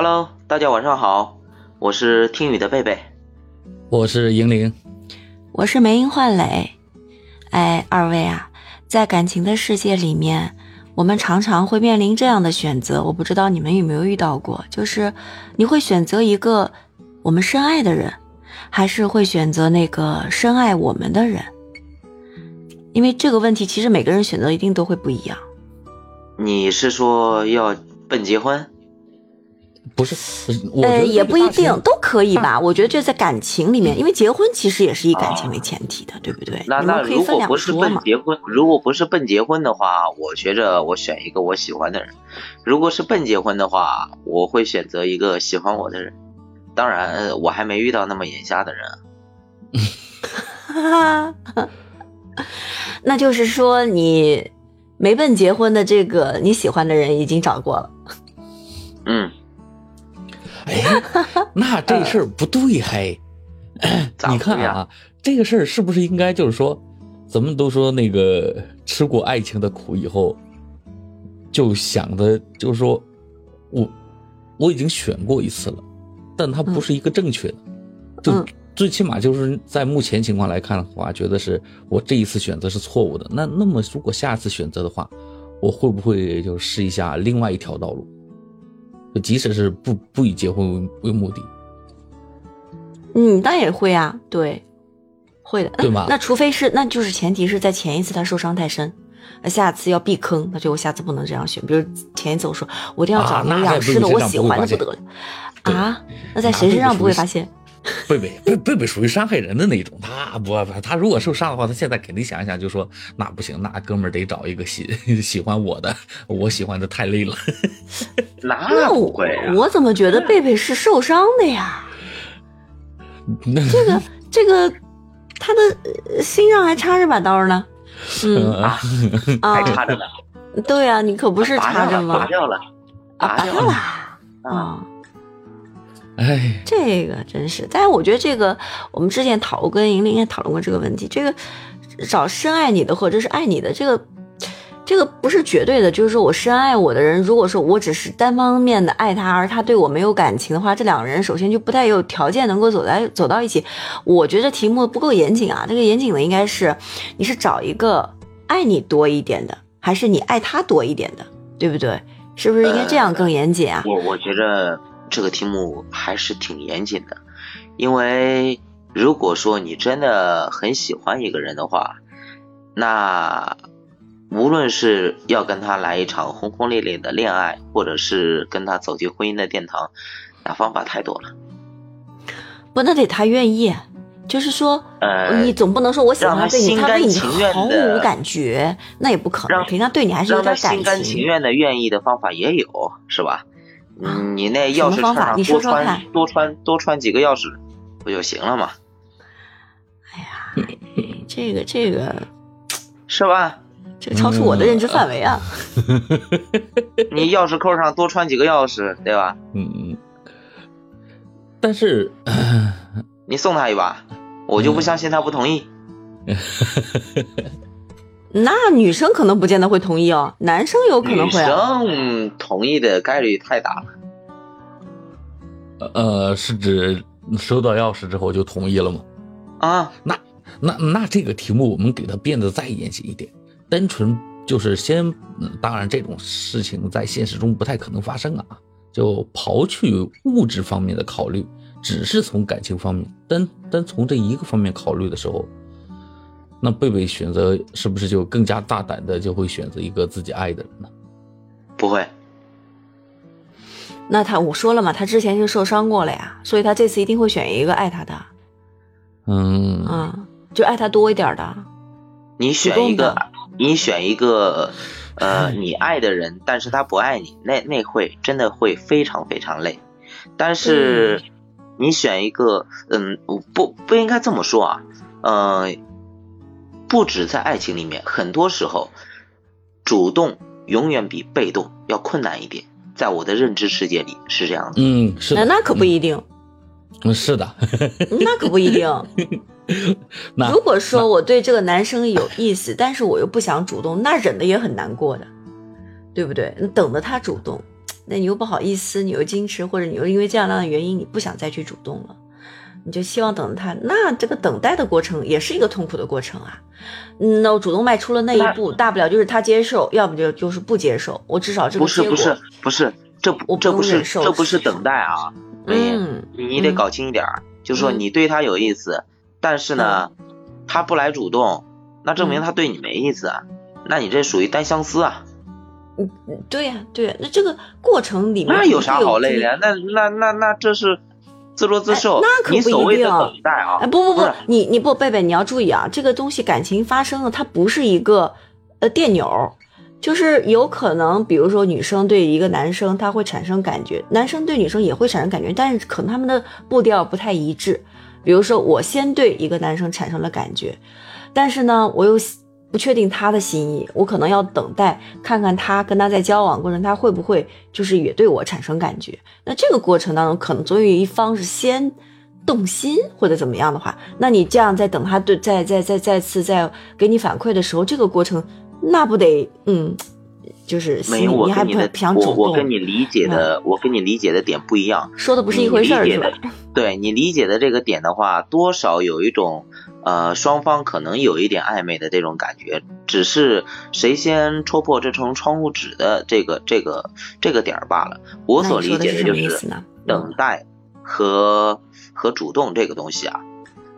Hello，大家晚上好，我是听雨的贝贝，我是银铃，我是梅英焕磊。哎，二位啊，在感情的世界里面，我们常常会面临这样的选择，我不知道你们有没有遇到过，就是你会选择一个我们深爱的人，还是会选择那个深爱我们的人？因为这个问题，其实每个人选择一定都会不一样。你是说要奔结婚？不是，呃，也不一定，都可以吧。我觉得这在感情里面，因为结婚其实也是以感情为前提的，对不对？那那如果不是奔结婚，如果不是奔结婚的话，我觉着我选一个我喜欢的人。如果是奔结婚的话，我会选择一个喜欢我的人。当然，我还没遇到那么眼瞎的人。哈哈，那就是说你没奔结婚的这个你喜欢的人已经找过了。嗯。哎，那这事儿不对嘿！你看啊，这个事儿是不是应该就是说，咱们都说那个吃过爱情的苦以后，就想的就是说，我我已经选过一次了，但它不是一个正确的，就最起码就是在目前情况来看的话，觉得是我这一次选择是错误的。那那么如果下次选择的话，我会不会就试一下另外一条道路？即使是不不以结婚为为目的，嗯，当然也会啊，对，会的，对吗？那除非是，那就是前提是在前一次他受伤太深，那下次要避坑，那就我下次不能这样选。比如前一次我说我一定要找一个仰视的，我喜欢的不得了啊，那在谁身上不会发现？贝贝贝贝贝属于伤害人的那种，他不不，他如果受伤的话，他现在肯定想一想，就说那不行，那哥们儿得找一个喜 喜欢我的，我喜欢的太累了。那不会，我怎么觉得贝贝是受伤的呀？这个这个，他的心上还插着把刀呢。嗯啊，还插着呢。对啊，你可不是插着吗？拔掉了，拔掉了啊。哎，这个真是，但是我觉得这个，我们之前讨跟莹莹也讨论过这个问题。这个找深爱你的或者是爱你的，这个这个不是绝对的。就是说我深爱我的人，如果说我只是单方面的爱他，而他对我没有感情的话，这两个人首先就不太有条件能够走在走到一起。我觉得题目不够严谨啊，这个严谨的应该是你是找一个爱你多一点的，还是你爱他多一点的，对不对？是不是应该这样更严谨啊？我我觉得。这个题目还是挺严谨的，因为如果说你真的很喜欢一个人的话，那无论是要跟他来一场轰轰烈烈的恋爱，或者是跟他走进婚姻的殿堂，那方法太多了。不，那得他愿意，就是说，呃，你总不能说我喜欢他对你，他对你毫无感觉，那也不可能。肯定对你还是有点感情。心甘情愿的愿意的方法也有，是吧？嗯，你那钥匙串上多穿多穿多穿几个钥匙，不就行了吗？哎呀，这个这个是吧？这超出我的认知范围啊！你钥匙扣上多穿几个钥匙，对吧？嗯嗯。但是你送他一把，我就不相信他不同意。那女生可能不见得会同意哦，男生有可能会。啊女生同意的概率太大了。呃，是指收到钥匙之后就同意了吗？啊，那那那这个题目我们给它变得再严谨一点，单纯就是先，当然这种事情在现实中不太可能发生啊，就刨去物质方面的考虑，只是从感情方面，单单从这一个方面考虑的时候。那贝贝选择是不是就更加大胆的就会选择一个自己爱的人呢？不会。那他我说了嘛，他之前就受伤过了呀，所以他这次一定会选一个爱他的。嗯啊，就爱他多一点的。你选一个，你选一个，呃，你爱的人，但是他不爱你，那那会真的会非常非常累。但是你选一个，嗯，不不应该这么说啊，嗯。不止在爱情里面，很多时候，主动永远比被动要困难一点。在我的认知世界里是这样的。嗯，是那那可不一定。嗯，是的。那可不一定。如果说我对这个男生有意思，但是我又不想主动，那忍的也很难过的，对不对？你等着他主动，那你又不好意思，你又矜持，或者你又因为这样那样的原因，你不想再去主动了，你就希望等他。那这个等待的过程也是一个痛苦的过程啊。嗯，那我主动迈出了那一步，大不了就是他接受，要不就就是不接受。我至少这个不是不是不是，这不这不是这不是等待啊。嗯，你得搞清一点，就是说你对他有意思，但是呢，他不来主动，那证明他对你没意思啊。那你这属于单相思啊。嗯嗯，对呀对呀，那这个过程里面那有啥好累的？那那那那这是自作自受。那可不一定。所谓的等待啊，哎不不不，你你不贝贝你要注意啊，这个东西感情发生了，它不是一个呃电钮，就是有可能，比如说女生对一个男生他会产生感觉，男生对女生也会产生感觉，但是可能他们的步调不太一致。比如说我先对一个男生产生了感觉，但是呢我又。不确定他的心意，我可能要等待看看他跟他在交往过程，他会不会就是也对我产生感觉？那这个过程当中，可能总有一方是先动心或者怎么样的话，那你这样在等他对再再再再次再给你反馈的时候，这个过程那不得嗯，就是没有我跟你的我我跟你理解的我跟你理解的点不一样，说的不是一回事儿是吧？对你理解的这个点的话，多少有一种。呃，双方可能有一点暧昧的这种感觉，只是谁先戳破这层窗户纸的这个这个这个点儿罢了。我所理解的就是等待和和主动这个东西啊，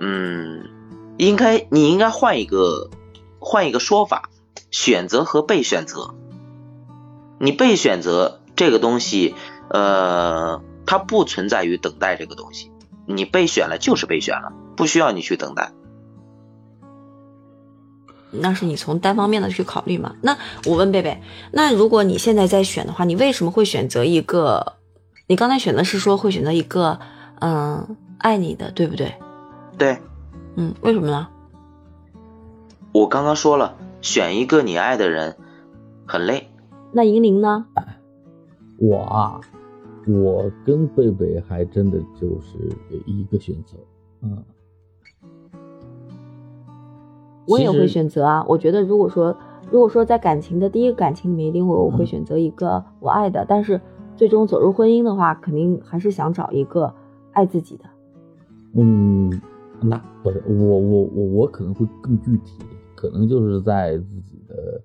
嗯，应该你应该换一个换一个说法，选择和被选择。你被选择这个东西，呃，它不存在于等待这个东西，你被选了就是被选了，不需要你去等待。那是你从单方面的去考虑嘛？那我问贝贝，那如果你现在在选的话，你为什么会选择一个？你刚才选的是说会选择一个，嗯，爱你的，对不对？对。嗯，为什么呢？我刚刚说了，选一个你爱的人很累。那银铃呢？我啊，我跟贝贝还真的就是一个选择，嗯。我也会选择啊！我觉得，如果说，如果说在感情的第一个感情里面，一定会我会选择一个我爱的，但是最终走入婚姻的话，肯定还是想找一个爱自己的。嗯，那不是我我我我可能会更具体，可能就是在自己的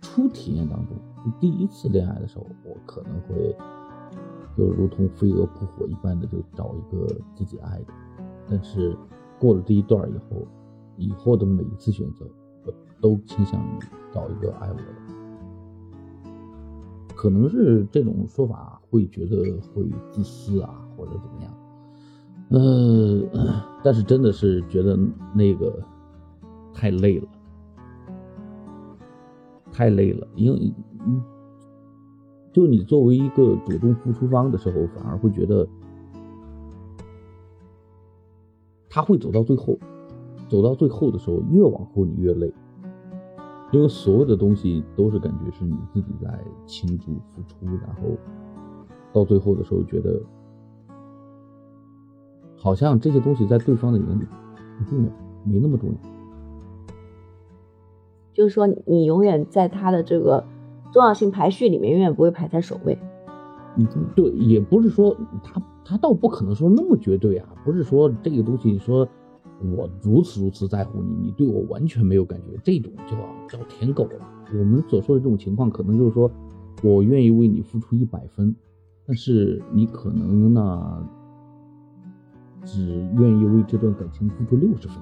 初体验当中，第一次恋爱的时候，我可能会就如同飞蛾扑火一般的就找一个自己爱的，但是过了这一段以后。以后的每一次选择，我都倾向于找一个爱我的。可能是这种说法会觉得会自私啊，或者怎么样。呃，但是真的是觉得那个太累了，太累了。因为，就你作为一个主动付出方的时候，反而会觉得他会走到最后。走到最后的时候，越往后你越累，因为所有的东西都是感觉是你自己在倾注付出，然后到最后的时候觉得，好像这些东西在对方的眼里不重要，没那么重要。就是说，你永远在他的这个重要性排序里面，永远不会排在首位。嗯，对，也不是说他他倒不可能说那么绝对啊，不是说这个东西你说。我如此如此在乎你，你对我完全没有感觉，这种叫叫舔狗了。我们所说的这种情况，可能就是说我愿意为你付出一百分，但是你可能呢，只愿意为这段感情付出六十分，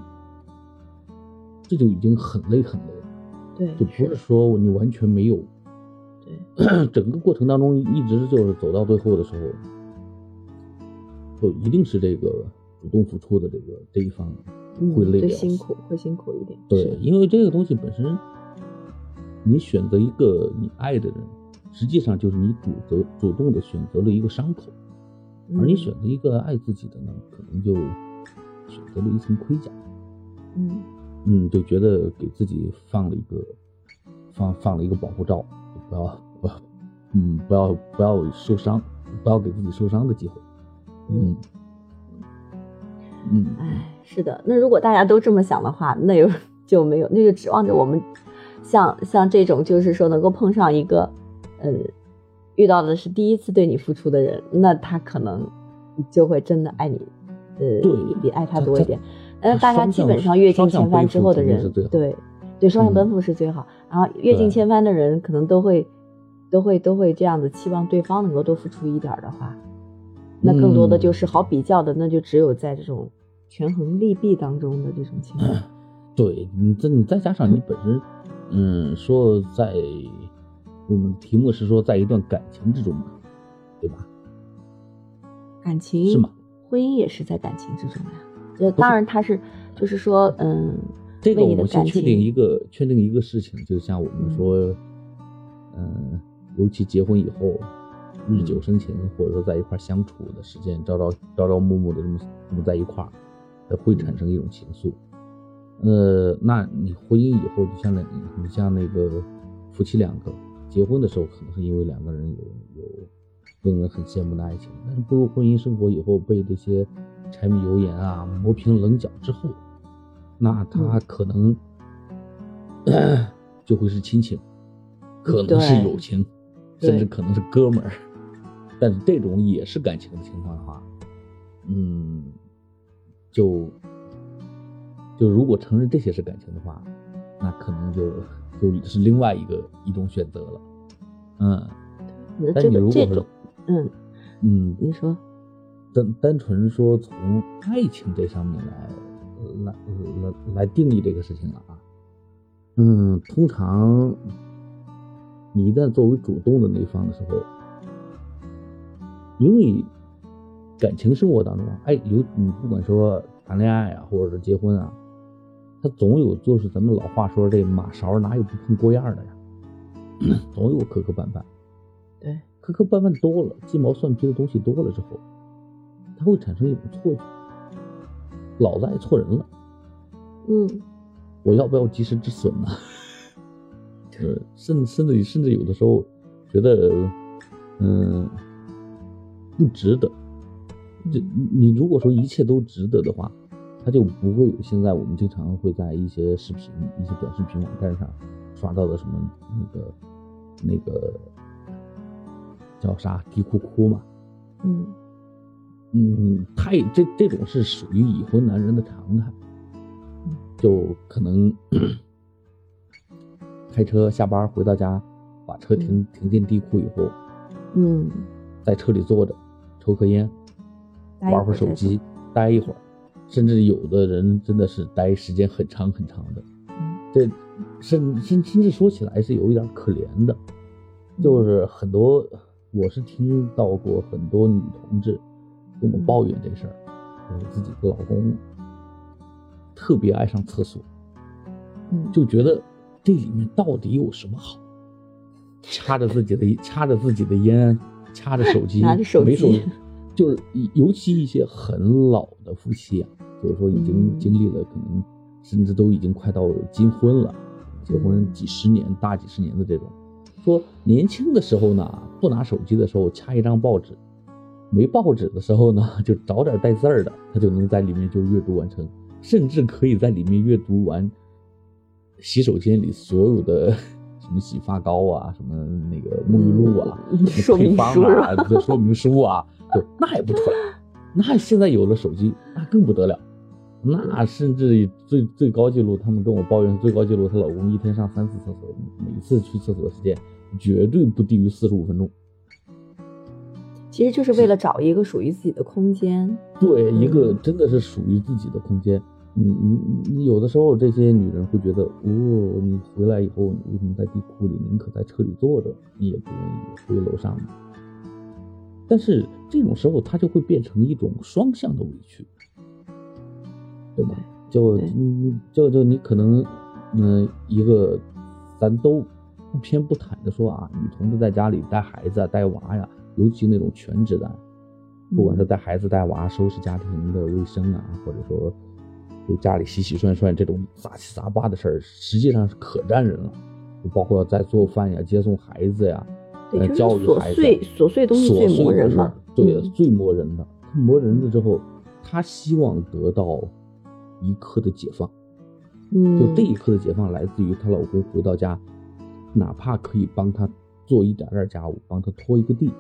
这就已经很累很累了。对，就不是说你完全没有。对，整个过程当中一直就是走到最后的时候，就一定是这个。主动付出的这个这一方会累，辛苦会辛苦一点。对，因为这个东西本身，你选择一个你爱的人，实际上就是你主择主动的选择了一个伤口，而你选择一个爱自己的呢，可能就选择了一层盔甲。嗯嗯，就觉得给自己放了一个放放了一个保护罩，不要不嗯不要不要受伤，不要给自己受伤的机会。嗯。嗯，哎，是的，那如果大家都这么想的话，那有 就没有，那就指望着我们像像这种，就是说能够碰上一个，呃，遇到的是第一次对你付出的人，那他可能就会真的爱你，呃，比爱他多一点。那大家基本上阅尽千帆之后的人，对对，双向奔赴是最好。然后阅尽千帆的人，可能都会都会都会这样子，期望对方能够多付出一点的话，那更多的就是好比较的，那就只有在这种权衡利弊当中的这种情况。对你这，你再加上你本身，嗯，说在我们题目是说在一段感情之中嘛，对吧？感情是吗？婚姻也是在感情之中呀。这当然，他是，就是说，嗯，这个我们先确定一个，确定一个事情，就像我们说，嗯，尤其结婚以后，日久生情，或者说在一块相处的时间，朝朝朝朝暮暮的这么这么在一块儿，会产生一种情愫。呃，那你婚姻以后，就像那，你像那个夫妻两个结婚的时候，可能是因为两个人有有令人很羡慕的爱情，但是步入婚姻生活以后，被这些。柴米油盐啊，磨平棱角之后，那他可能 就会是亲情，可能是友情，甚至可能是哥们儿。但是这种也是感情的情况的话，嗯，就就如果承认这些是感情的话，那可能就就是另外一个一种选择了。嗯，但你如果说，嗯嗯，你说。单单纯说从爱情这上面来来来来定义这个事情了啊，嗯，通常你一旦作为主动的那一方的时候，因为感情生活当中，哎，有你不管说谈恋爱啊，或者是结婚啊，他总有就是咱们老话说这马勺哪有不碰锅沿的呀，总有磕磕绊绊，对，磕磕绊绊多了，鸡毛蒜皮的东西多了之后。它会产生一种错觉，老子爱错人了。嗯，我要不要及时止损呢？呃，甚甚至甚至有的时候觉得，嗯，不值得。这你如果说一切都值得的话，他就不会有现在我们经常会在一些视频、一些短视频网站上刷到的什么那个那个叫啥“低哭哭”嘛。嗯。嗯，太这这种是属于已婚男人的常态，就可能 开车下班回到家，把车停停进地库以后，嗯，在车里坐着，抽颗烟，玩会儿手机，待一会儿，甚至有的人真的是待时间很长很长的，这甚甚甚至说起来是有一点可怜的，就是很多我是听到过很多女同志。跟我抱怨这事儿，我自己的老公特别爱上厕所，嗯，就觉得这里面到底有什么好？掐着自己的掐着自己的烟，掐着手机，拿着手机，就是尤其一些很老的夫妻啊，就是说已经经历了可能甚至都已经快到金婚了，结婚几十年大几十年的这种，说年轻的时候呢，不拿手机的时候掐一张报纸。没报纸的时候呢，就找点带字儿的，他就能在里面就阅读完成，甚至可以在里面阅读完洗手间里所有的 什么洗发膏啊，什么那个沐浴露啊，配方啊，这说明书啊，就那也不出来。那现在有了手机，那更不得了，那甚至最最高记录，他们跟我抱怨最高记录，她老公一天上三次厕所，每次去厕所的时间绝对不低于四十五分钟。其实就是为了找一个属于自己的空间，对，一个真的是属于自己的空间。你你你有的时候这些女人会觉得，哦，你回来以后，你为什么在地库里，宁可在车里坐着，你也不愿意回楼上呢？但是这种时候，它就会变成一种双向的委屈，对吧？就嗯，就就你可能，嗯，一个，咱都不偏不袒的说啊，女同志在家里带孩子啊，带娃呀。尤其那种全职的，不管是带孩子、带娃、收拾家庭的卫生啊，或者说就家里洗洗涮涮这种杂七杂八的事儿，实际上是可占人了。就包括在做饭呀、接送孩子呀、教育孩子，琐碎琐碎东西最磨人嘛。对，最磨人的。磨人了之后，他希望得到一刻的解放。嗯，就这一刻的解放来自于她老公回到家，哪怕可以帮她做一点点家务，帮她拖一个地，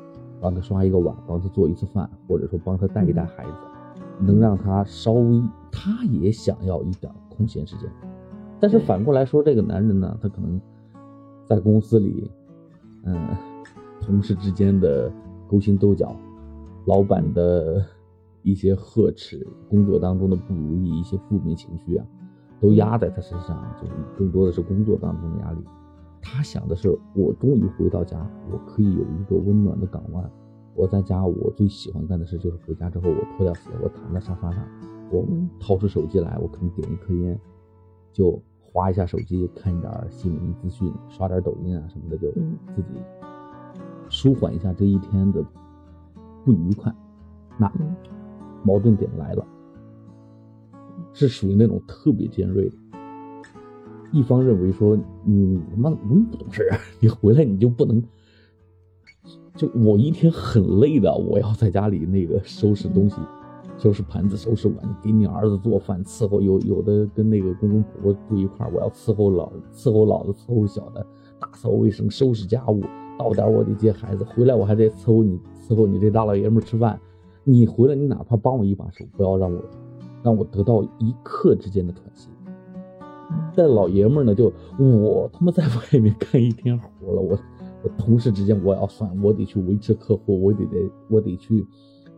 帮他刷一个碗，帮他做一次饭，或者说帮他带一带孩子，能让他稍微他也想要一点空闲时间。但是反过来说，这个男人呢，他可能在公司里，嗯，同事之间的勾心斗角，老板的一些呵斥，工作当中的不如意，一些负面情绪啊。都压在他身上，就是更多的是工作当中的压力。他想的是，我终于回到家，我可以有一个温暖的港湾。我在家，我最喜欢干的事就是回家之后，我脱掉鞋，我躺在沙发上，我掏出手机来，我可能点一颗烟，就划一下手机，看一点新闻资讯，刷点抖音啊什么的，就自己舒缓一下这一天的不愉快。那矛盾点来了。是属于那种特别尖锐的，一方认为说你他妈那么不懂事啊，你回来你就不能，就我一天很累的，我要在家里那个收拾东西，收拾盘子，收拾碗，给你儿子做饭，伺候有有的跟那个公公婆婆住一块我要伺候老伺候老的，伺候小的，打扫卫生，收拾家务，到点我得接孩子，回来我还得伺候你伺候你这大老爷们吃饭，你回来你哪怕帮我一把手，不要让我。让我得到一刻之间的喘息。但老爷们呢，就我他妈在外面干一天活了，我我同事之间我要算，我得去维持客户，我得得我得去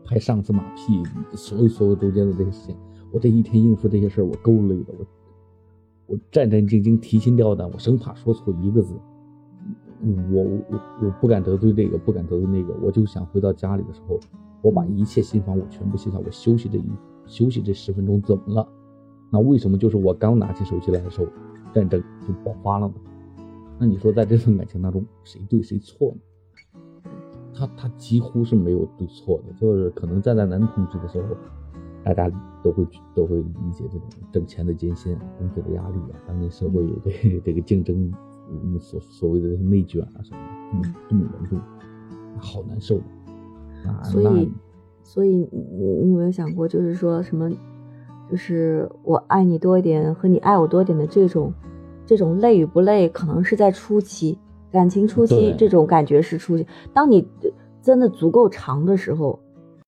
拍上司马屁，所有所有中间的这些事情，我这一天应付这些事儿，我够累的。我我战战兢兢，提心吊胆，我生怕说错一个字。我我我不敢得罪这个，不敢得罪那个，我就想回到家里的时候，我把一切心烦我全部卸下，我休息这一。休息这十分钟怎么了？那为什么就是我刚拿起手机来的时候，战争就爆发了呢？那你说在这份感情当中，谁对谁错呢？他他几乎是没有对错的，就是可能站在男同志的时候，大家都会都会理解这种挣钱的艰辛、工作的压力啊，当今社会这这个竞争，所所谓的内卷啊什么的，这么这么严重，好难受啊！所以。所以你你有没有想过，就是说什么，就是我爱你多一点和你爱我多一点的这种，这种累与不累，可能是在初期感情初期这种感觉是初期。当你真的足够长的时候，